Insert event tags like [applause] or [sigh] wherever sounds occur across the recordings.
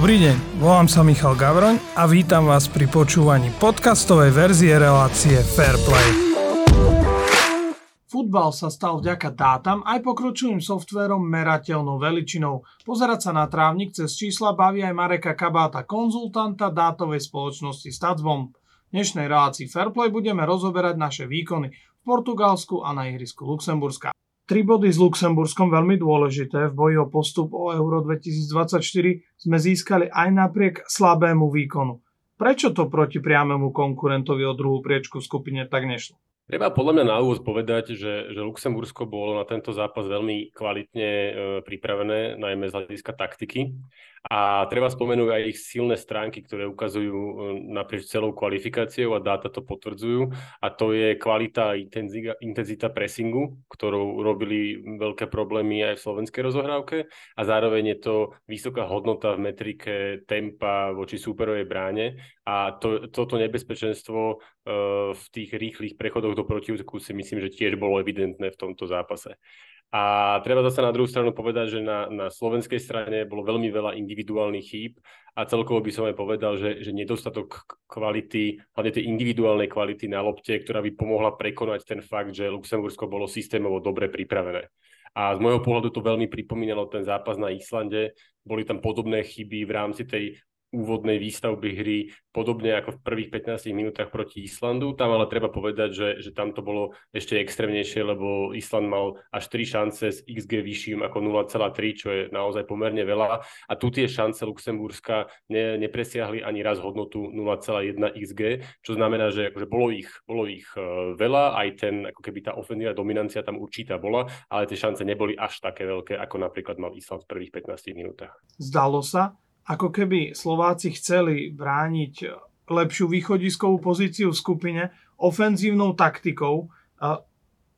Dobrý deň, volám sa Michal Gavroň a vítam vás pri počúvaní podcastovej verzie relácie Fairplay. Futbal sa stal vďaka dátam aj pokročilým softverom merateľnou veličinou. Pozerať sa na trávnik cez čísla baví aj Mareka Kabáta, konzultanta dátovej spoločnosti Statsbomb. V dnešnej relácii Fairplay budeme rozoberať naše výkony v Portugalsku a na ihrisku Luxemburska. Tri body s Luxemburskom veľmi dôležité. V boji o postup o Euro 2024 sme získali aj napriek slabému výkonu. Prečo to proti priamému konkurentovi o druhú priečku v skupine tak nešlo? Treba podľa mňa na úvod povedať, že, že Luxembursko bolo na tento zápas veľmi kvalitne e, pripravené, najmä z hľadiska taktiky. A treba spomenúť aj ich silné stránky, ktoré ukazujú e, naprieč celou kvalifikáciou a dáta to potvrdzujú. A to je kvalita a intenzita pressingu, ktorou robili veľké problémy aj v slovenskej rozohrávke. A zároveň je to vysoká hodnota v metrike tempa voči súperovej bráne. A to, toto nebezpečenstvo uh, v tých rýchlych prechodoch do protivku si myslím, že tiež bolo evidentné v tomto zápase. A treba zase na druhú stranu povedať, že na, na slovenskej strane bolo veľmi veľa individuálnych chýb a celkovo by som aj povedal, že, že nedostatok kvality, hlavne tej individuálnej kvality na lopte, ktorá by pomohla prekonať ten fakt, že Luxembursko bolo systémovo dobre pripravené. A z môjho pohľadu to veľmi pripomínalo ten zápas na Islande. Boli tam podobné chyby v rámci tej úvodnej výstavby hry, podobne ako v prvých 15 minútach proti Islandu. Tam ale treba povedať, že, že tam to bolo ešte extrémnejšie, lebo Island mal až 3 šance s XG vyšším ako 0,3, čo je naozaj pomerne veľa. A tu tie šance Luxemburska ne, nepresiahli ani raz hodnotu 0,1 XG, čo znamená, že akože bolo ich, bolo ich uh, veľa, aj ten, ako keby tá ofenzívna dominancia tam určitá bola, ale tie šance neboli až také veľké, ako napríklad mal Island v prvých 15 minútach. Zdalo sa, ako keby Slováci chceli brániť lepšiu východiskovú pozíciu v skupine ofenzívnou taktikou.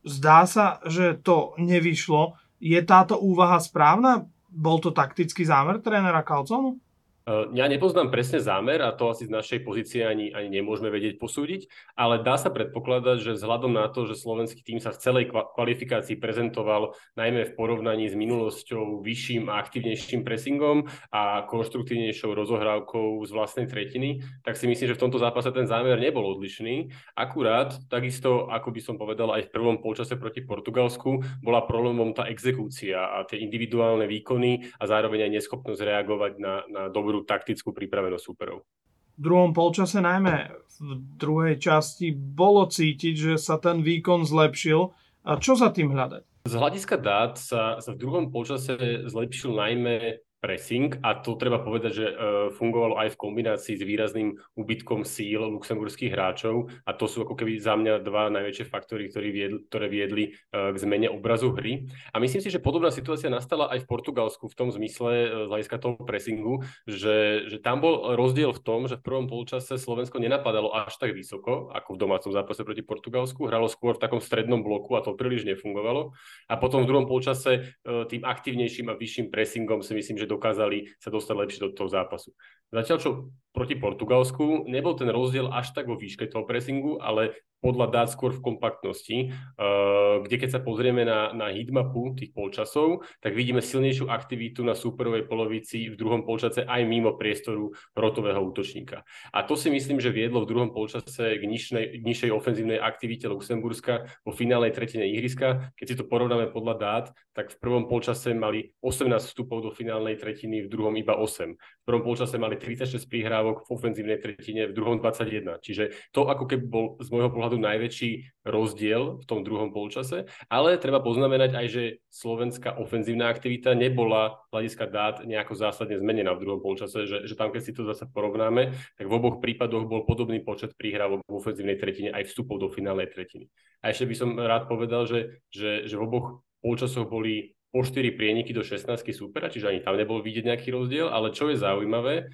Zdá sa, že to nevyšlo. Je táto úvaha správna? Bol to taktický zámer trénera Kalconu? Eh, ja nepoznám presne zámer a to asi z našej pozície ani, ani nemôžeme vedieť posúdiť, ale dá sa predpokladať, že vzhľadom na to, že slovenský tým sa v celej kvalifikácii prezentoval najmä v porovnaní s minulosťou vyšším a aktivnejším pressingom a konštruktívnejšou rozohrávkou z vlastnej tretiny, tak si myslím, že v tomto zápase ten zámer nebol odlišný. Akurát, takisto, ako by som povedal, aj v prvom polčase proti Portugalsku bola problémom tá exekúcia a tie individuálne výkony a zároveň aj neschopnosť reagovať na, na dobrú dobrú taktickú pripravenosť súperov. V druhom polčase, najmä v druhej časti, bolo cítiť, že sa ten výkon zlepšil. A čo za tým hľadať? Z hľadiska dát sa, sa v druhom polčase zlepšil najmä pressing a to treba povedať, že uh, fungovalo aj v kombinácii s výrazným úbytkom síl luxemburských hráčov a to sú ako keby za mňa dva najväčšie faktory, ktoré viedli, ktoré viedli uh, k zmene obrazu hry. A myslím si, že podobná situácia nastala aj v Portugalsku v tom zmysle uh, z hľadiska toho pressingu, že, že tam bol rozdiel v tom, že v prvom polčase Slovensko nenapadalo až tak vysoko, ako v domácom zápase proti Portugalsku, hralo skôr v takom strednom bloku a to príliš nefungovalo. A potom v druhom polčase tým aktívnejším a vyšším pressingom si myslím, že dokázali sa dostať lepšie do toho zápasu. Zatiaľ, čo proti Portugalsku nebol ten rozdiel až tak vo výške toho pressingu, ale podľa dát skôr v kompaktnosti, uh, kde keď sa pozrieme na, na hitmapu tých polčasov, tak vidíme silnejšiu aktivitu na súperovej polovici v druhom polčase aj mimo priestoru rotového útočníka. A to si myslím, že viedlo v druhom polčase k nižšej, nižšej ofenzívnej aktivite Luxemburska vo finálnej tretine ihriska. Keď si to porovnáme podľa dát, tak v prvom polčase mali 18 vstupov do finálnej tretiny, v druhom iba 8. V prvom polčase mali 36 prihrávok v ofenzívnej tretine, v druhom 21. Čiže to ako keby bol z môjho pohľadu najväčší rozdiel v tom druhom polčase, ale treba poznamenať aj, že slovenská ofenzívna aktivita nebola hľadiska dát nejako zásadne zmenená v druhom polčase, že, že tam, keď si to zase porovnáme, tak v oboch prípadoch bol podobný počet príhrávok v ofenzívnej tretine aj vstupov do finálnej tretiny. A ešte by som rád povedal, že, že, že v oboch polčasoch boli po 4 prieniky do 16 súpera, čiže ani tam nebol vidieť nejaký rozdiel, ale čo je zaujímavé,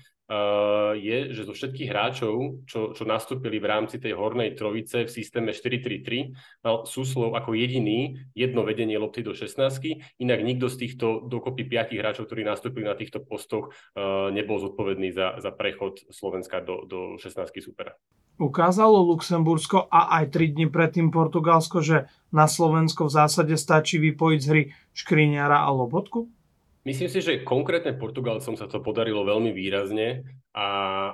je, že zo všetkých hráčov, čo, čo nastúpili v rámci tej hornej trojice v systéme 4-3-3, mal Suslov ako jediný jedno vedenie lopty do 16 inak nikto z týchto dokopy 5 hráčov, ktorí nastúpili na týchto postoch, uh, nebol zodpovedný za, za prechod Slovenska do, do 16 supera. Ukázalo Luxembursko a aj 3 dní predtým Portugalsko, že na Slovensko v zásade stačí vypojiť z hry Škriňara a Lobotku? Myslím si, že konkrétne Portugalcom sa to podarilo veľmi výrazne a,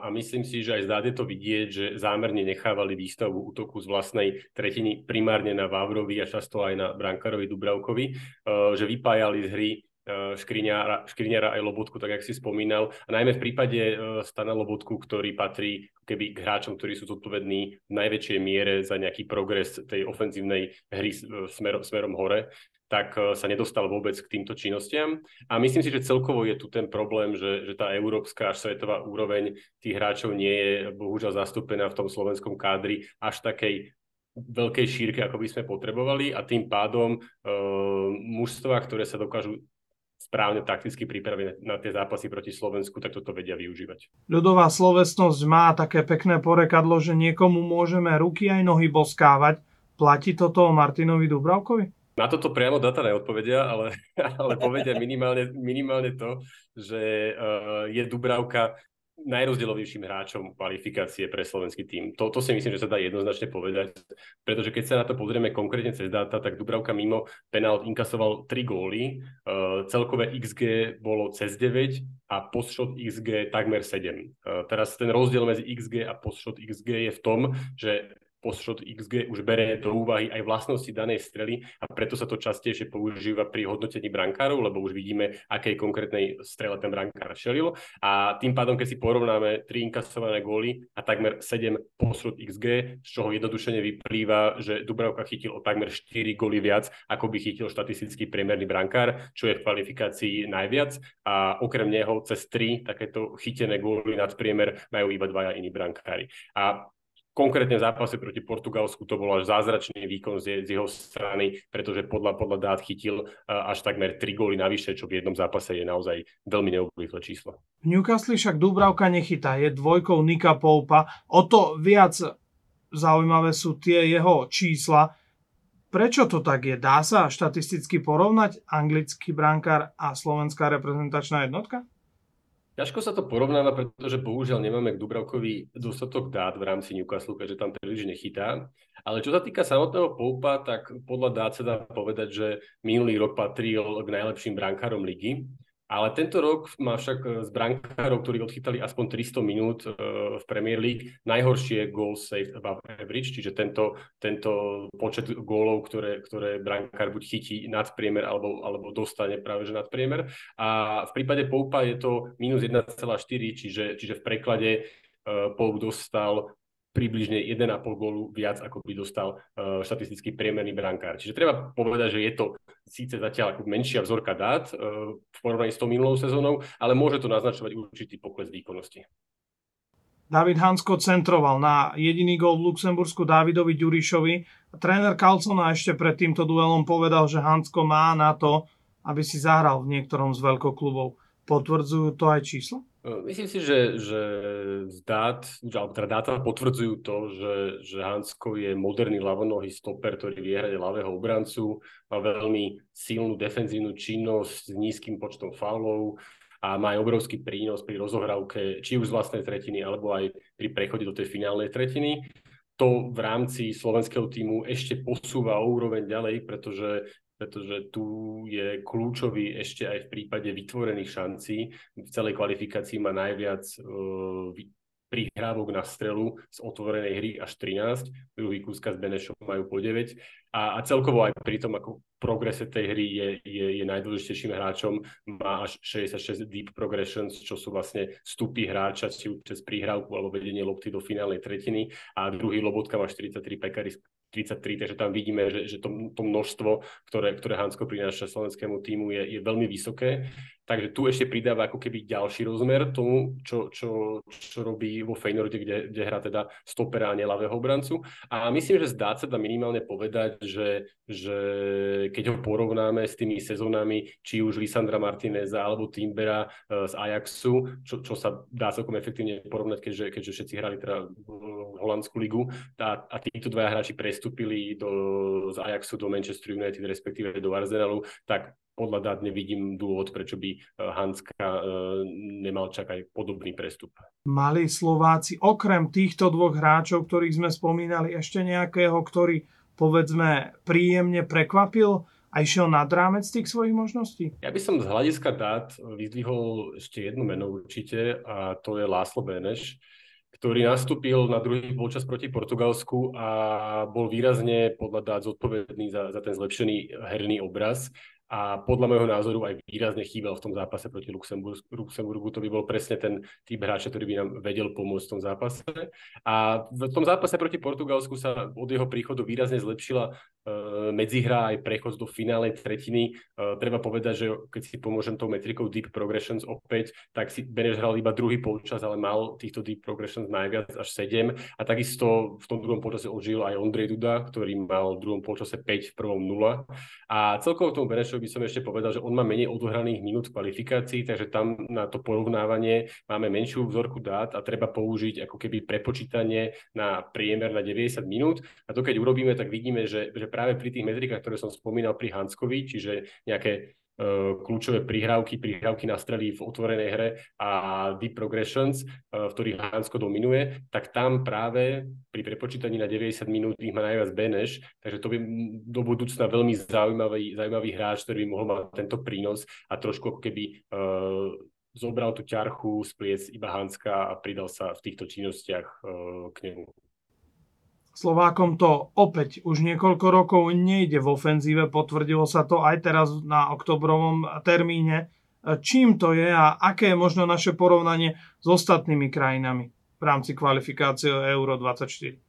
a myslím si, že aj zdá je to vidieť, že zámerne nechávali výstavu útoku z vlastnej tretiny primárne na Vávrovi a často aj na Brankarovi Dubravkovi, uh, že vypájali z hry Škriňara, Škriňara aj Lobotku, tak jak si spomínal. A najmä v prípade Stana Lobotku, ktorý patrí keby k hráčom, ktorí sú zodpovední v najväčšej miere za nejaký progres tej ofenzívnej hry smerom, smerom hore, tak sa nedostal vôbec k týmto činnostiam. A myslím si, že celkovo je tu ten problém, že, že tá európska až svetová úroveň tých hráčov nie je bohužiaľ zastúpená v tom slovenskom kádri až takej veľkej šírke, ako by sme potrebovali a tým pádom e, mužstva, ktoré sa dokážu správne takticky pripravené na tie zápasy proti Slovensku, tak toto vedia využívať. Ľudová slovesnosť má také pekné porekadlo, že niekomu môžeme ruky aj nohy boskávať. Platí toto o Martinovi Dubravkovi? Na toto priamo data neodpovedia, ale, [laughs] ale povedia minimálne, minimálne to, že uh, je Dubravka najrozdielovejším hráčom kvalifikácie pre slovenský tým. To, si myslím, že sa dá jednoznačne povedať, pretože keď sa na to pozrieme konkrétne cez dáta, tak Dubravka mimo penalt inkasoval 3 góly, uh, celkové XG bolo cez 9 a postshot XG takmer 7. Uh, e, teraz ten rozdiel medzi XG a postshot XG je v tom, že postshot XG už bere do úvahy aj vlastnosti danej strely a preto sa to častejšie používa pri hodnotení brankárov, lebo už vidíme, akej konkrétnej strele ten brankár šelil. A tým pádom, keď si porovnáme 3 inkasované góly a takmer 7 postshot XG, z čoho jednodušene vyplýva, že Dubravka chytil o takmer 4 góly viac, ako by chytil štatistický priemerný brankár, čo je v kvalifikácii najviac. A okrem neho cez 3 takéto chytené góly nad priemer majú iba dvaja iní brankári. A konkrétne v zápase proti Portugalsku to bol až zázračný výkon z, z jeho strany, pretože podľa, podľa dát chytil až takmer 3 góly navyše, čo v jednom zápase je naozaj veľmi neobvyklé číslo. V Newcastle však Dubravka nechytá, je dvojkou Nika Poupa. O to viac zaujímavé sú tie jeho čísla. Prečo to tak je? Dá sa štatisticky porovnať anglický brankár a slovenská reprezentačná jednotka? Ťažko sa to porovnáva, pretože bohužiaľ nemáme k Dubravkovi dostatok dát v rámci Newcastle, keďže tam príliš nechytá. Ale čo sa týka samotného Poupa, tak podľa dát sa dá povedať, že minulý rok patril k najlepším brankárom ligy. Ale tento rok má však e, z brankárov, ktorí odchytali aspoň 300 minút e, v Premier League, najhoršie goal saved above average, čiže tento, tento počet gólov, ktoré, ktoré brankár buď chytí nad priemer alebo, alebo dostane práve že nad priemer. A v prípade Poupa je to minus 1,4, čiže, čiže v preklade uh, Poup dostal približne 1,5 gólu viac, ako by dostal uh, štatistický priemerný brankár. Čiže treba povedať, že je to síce zatiaľ ako menšia vzorka dát uh, v porovnaní s tou minulou sezónou, ale môže to naznačovať určitý pokles výkonnosti. David Hansko centroval na jediný gól v Luxembursku Davidovi Ďurišovi. Tréner Carlsona ešte pred týmto duelom povedal, že Hansko má na to, aby si zahral v niektorom z veľkoklubov. Potvrdzujú to aj čísla? Myslím si, že, že dát, alebo teda dáta potvrdzujú to, že, že Hansko je moderný ľavonohý stoper, ktorý vie hrať ľavého obrancu, má veľmi silnú defenzívnu činnosť s nízkym počtom faulov a má aj obrovský prínos pri rozohrávke, či už z vlastnej tretiny, alebo aj pri prechode do tej finálnej tretiny. To v rámci slovenského týmu ešte posúva o úroveň ďalej, pretože pretože tu je kľúčový ešte aj v prípade vytvorených šancí. V celej kvalifikácii má najviac uh, prihrávok na strelu z otvorenej hry až 13, druhý Kúska s Benešom majú po 9 a, a celkovo aj pri tom, ako progrese tej hry je, je, je najdôležitejším hráčom, má až 66 deep progressions, čo sú vlastne vstupy hráča, či už cez prihrávku alebo vedenie lopty do finálnej tretiny. A druhý Lobotka má 43 pekary 33, takže tam vidíme, že, že to, to množstvo, ktoré, ktoré Hansko prináša slovenskému týmu je, je veľmi vysoké. Takže tu ešte pridáva ako keby ďalší rozmer tomu, čo, čo, čo robí vo Feynorde, kde, kde hrá teda stopera a nelavého obrancu. A myslím, že zdá sa dá minimálne povedať, že, že keď ho porovnáme s tými sezónami, či už Lisandra Martineza alebo Timbera uh, z Ajaxu, čo, čo sa dá celkom efektívne porovnať, keďže, keďže všetci hrali teda holandskú ligu a, a títo dvaja hráči prestúpili do, z Ajaxu do Manchester United, respektíve do Arsenalu, tak podľa dát nevidím dôvod, prečo by eh, Hanska eh, nemal čakať podobný prestup. Mali Slováci okrem týchto dvoch hráčov, ktorých sme spomínali, ešte nejakého, ktorý povedzme príjemne prekvapil a išiel nad rámec tých svojich možností? Ja by som z hľadiska dát vyzdvihol ešte jedno meno určite a to je Láslo Beneš, ktorý nastúpil na druhý polčas proti Portugalsku a bol výrazne podľa dát zodpovedný za, za ten zlepšený herný obraz a podľa môjho názoru aj výrazne chýbal v tom zápase proti Luxemburgu. Luxemburgu. To by bol presne ten typ hráča, ktorý by nám vedel pomôcť v tom zápase. A v tom zápase proti Portugalsku sa od jeho príchodu výrazne zlepšila medzihra aj prechod do finálnej tretiny. Uh, treba povedať, že keď si pomôžem tou metrikou Deep Progressions opäť, tak si Beneš hral iba druhý polčas, ale mal týchto Deep Progressions najviac až 7. A takisto v tom druhom polčase odžil aj Ondrej Duda, ktorý mal v druhom polčase 5, v prvom 0. A celkovo tomu Beneš Benešovi by som ešte povedal, že on má menej odohraných minút kvalifikácií, takže tam na to porovnávanie máme menšiu vzorku dát a treba použiť ako keby prepočítanie na priemer na 90 minút. A to keď urobíme, tak vidíme, že, že práve pri tých metrikách, ktoré som spomínal pri Hanskovi, čiže nejaké E, kľúčové prihrávky, prihrávky na strely v otvorenej hre a deep progressions, e, v ktorých Hansko dominuje, tak tam práve pri prepočítaní na 90 minút ich má najviac Beneš, takže to by do budúcna veľmi zaujímavý, zaujímavý hráč, ktorý by mohol mať tento prínos a trošku ako keby uh, zobral tú ťarchu z pliec iba Hanska a pridal sa v týchto činnostiach uh, k nemu. Slovákom to opäť už niekoľko rokov nejde v ofenzíve, potvrdilo sa to aj teraz na oktobrovom termíne. Čím to je a aké je možno naše porovnanie s ostatnými krajinami v rámci kvalifikácie Euro 24?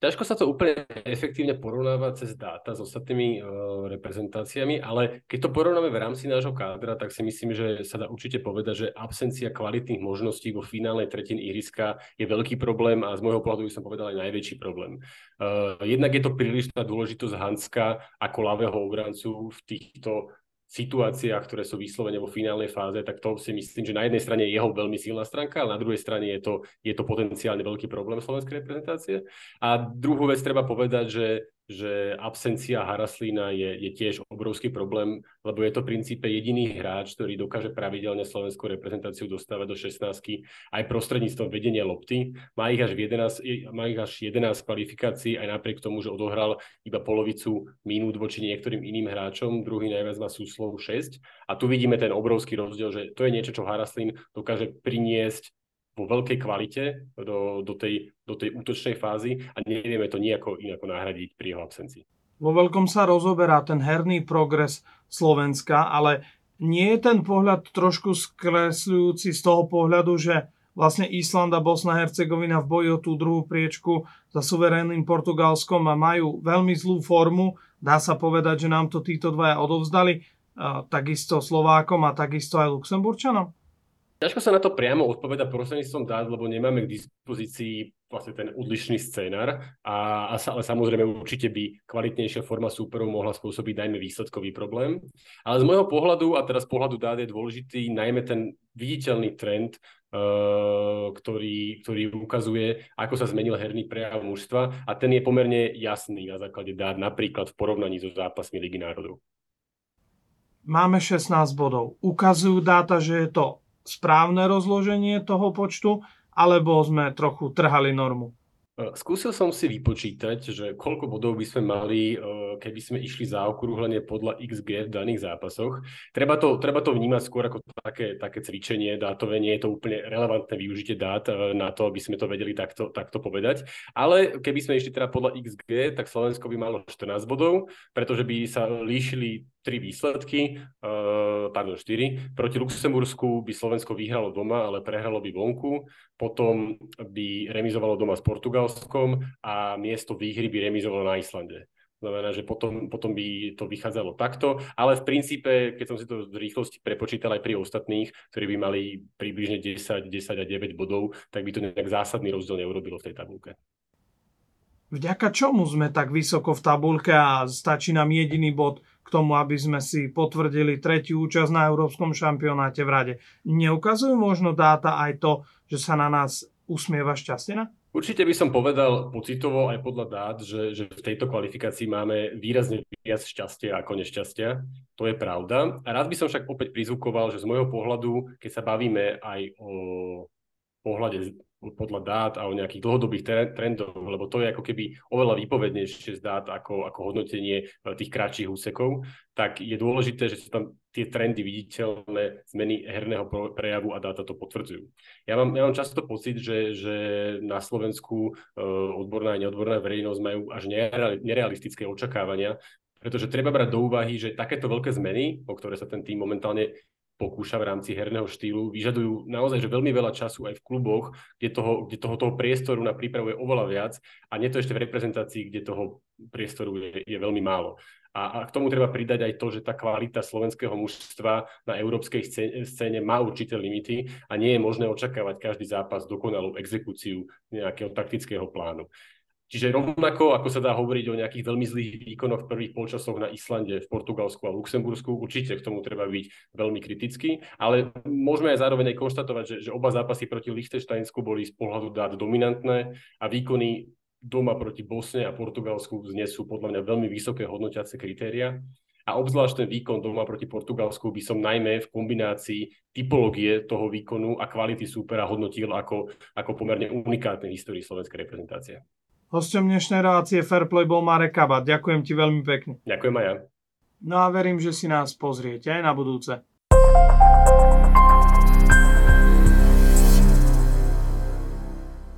Ťažko sa to úplne efektívne porovnáva cez dáta s ostatnými uh, reprezentáciami, ale keď to porovnáme v rámci nášho kádra, tak si myslím, že sa dá určite povedať, že absencia kvalitných možností vo finálnej tretine ihriska je veľký problém a z môjho pohľadu by som povedal aj najväčší problém. Uh, jednak je to príliš tá dôležitosť Hanska ako ľavého obrancu v týchto situáciách, ktoré sú vyslovene vo finálnej fáze, tak to si myslím, že na jednej strane je jeho veľmi silná stránka, ale na druhej strane je to, je to potenciálne veľký problém slovenskej reprezentácie. A druhú vec treba povedať, že že absencia Haraslína je, je tiež obrovský problém, lebo je to v princípe jediný hráč, ktorý dokáže pravidelne slovenskú reprezentáciu dostávať do 16 aj prostredníctvom vedenia lopty. Má ich až, 11, má ich až 11 kvalifikácií, aj napriek tomu, že odohral iba polovicu minút voči niektorým iným hráčom, druhý najviac má súslov 6. A tu vidíme ten obrovský rozdiel, že to je niečo, čo Haraslín dokáže priniesť vo veľkej kvalite do, do, tej, do tej útočnej fázy a nevieme to nejako inako nahradiť pri jeho absencii. Vo veľkom sa rozoberá ten herný progres Slovenska, ale nie je ten pohľad trošku skresľujúci z toho pohľadu, že vlastne Island a Bosna Hercegovina v boji o tú druhú priečku za suverénnym Portugalskom a majú veľmi zlú formu. Dá sa povedať, že nám to títo dvaja odovzdali, takisto Slovákom a takisto aj Luxemburčanom? Ťažko sa na to priamo odpoveda prostredníctvom dát, lebo nemáme k dispozícii vlastne ten odlišný scénar, a, a ale samozrejme určite by kvalitnejšia forma súperov mohla spôsobiť najmä výsledkový problém. Ale z môjho pohľadu, a teraz pohľadu dát je dôležitý najmä ten viditeľný trend, uh, ktorý, ktorý ukazuje, ako sa zmenil herný prejav mužstva a ten je pomerne jasný na základe dát, napríklad v porovnaní so zápasmi Ligy národov. Máme 16 bodov. Ukazujú dáta, že je to správne rozloženie toho počtu, alebo sme trochu trhali normu? E, skúsil som si vypočítať, že koľko bodov by sme mali, e, keby sme išli za okrúhlenie podľa XG v daných zápasoch. Treba to, treba to vnímať skôr ako také, také cvičenie dátové, nie je to úplne relevantné využitie dát e, na to, aby sme to vedeli takto, takto povedať. Ale keby sme išli teda podľa XG, tak Slovensko by malo 14 bodov, pretože by sa líšili tri výsledky, uh, pardon, štyri. Proti Luxembursku by Slovensko vyhralo doma, ale prehralo by vonku. Potom by remizovalo doma s Portugalskom a miesto výhry by remizovalo na Islande. Znamená, že potom, potom by to vychádzalo takto, ale v princípe, keď som si to v rýchlosti prepočítal aj pri ostatných, ktorí by mali približne 10, 10 a 9 bodov, tak by to nejak zásadný rozdiel neurobilo v tej tabulke. Vďaka čomu sme tak vysoko v tabulke a stačí nám jediný bod tomu, aby sme si potvrdili tretiu účasť na Európskom šampionáte v Rade. Neukazujú možno dáta aj to, že sa na nás usmieva šťastina? Určite by som povedal pocitovo aj podľa dát, že, že v tejto kvalifikácii máme výrazne viac šťastia ako nešťastia. To je pravda. A rád by som však opäť prizvukoval, že z môjho pohľadu, keď sa bavíme aj o pohľade podľa dát a o nejakých dlhodobých trendov, lebo to je ako keby oveľa výpovednejšie z dát ako, ako hodnotenie eh, tých kratších úsekov, tak je dôležité, že sú tam tie trendy viditeľné, zmeny herného prejavu a dáta to potvrdzujú. Ja mám, ja mám často pocit, že, že na Slovensku uh, odborná a neodborná verejnosť majú až nerealistické očakávania, pretože treba brať do úvahy, že takéto veľké zmeny, o ktoré sa ten tým momentálne pokúša v rámci herného štýlu, vyžadujú naozaj že veľmi veľa času aj v kluboch, kde toho, kde toho, toho priestoru na prípravu je oveľa viac a nie to ešte v reprezentácii, kde toho priestoru je, je veľmi málo. A, a k tomu treba pridať aj to, že tá kvalita slovenského mužstva na európskej scéne, má určité limity a nie je možné očakávať každý zápas dokonalú exekúciu nejakého taktického plánu. Čiže rovnako, ako sa dá hovoriť o nejakých veľmi zlých výkonoch v prvých polčasoch na Islande, v Portugalsku a Luxembursku, určite k tomu treba byť veľmi kritický, ale môžeme aj zároveň aj konštatovať, že, že oba zápasy proti Liechtensteinsku boli z pohľadu dát dominantné a výkony doma proti Bosne a Portugalsku znesú podľa mňa veľmi vysoké hodnotiace kritéria. A obzvlášť ten výkon doma proti Portugalsku by som najmä v kombinácii typológie toho výkonu a kvality súpera hodnotil ako, ako pomerne unikátne v histórii slovenskej reprezentácie. Hostom dnešnej relácie Fairplay bol Marek Kabat. Ďakujem ti veľmi pekne. Ďakujem aj ja. No a verím, že si nás pozriete aj na budúce.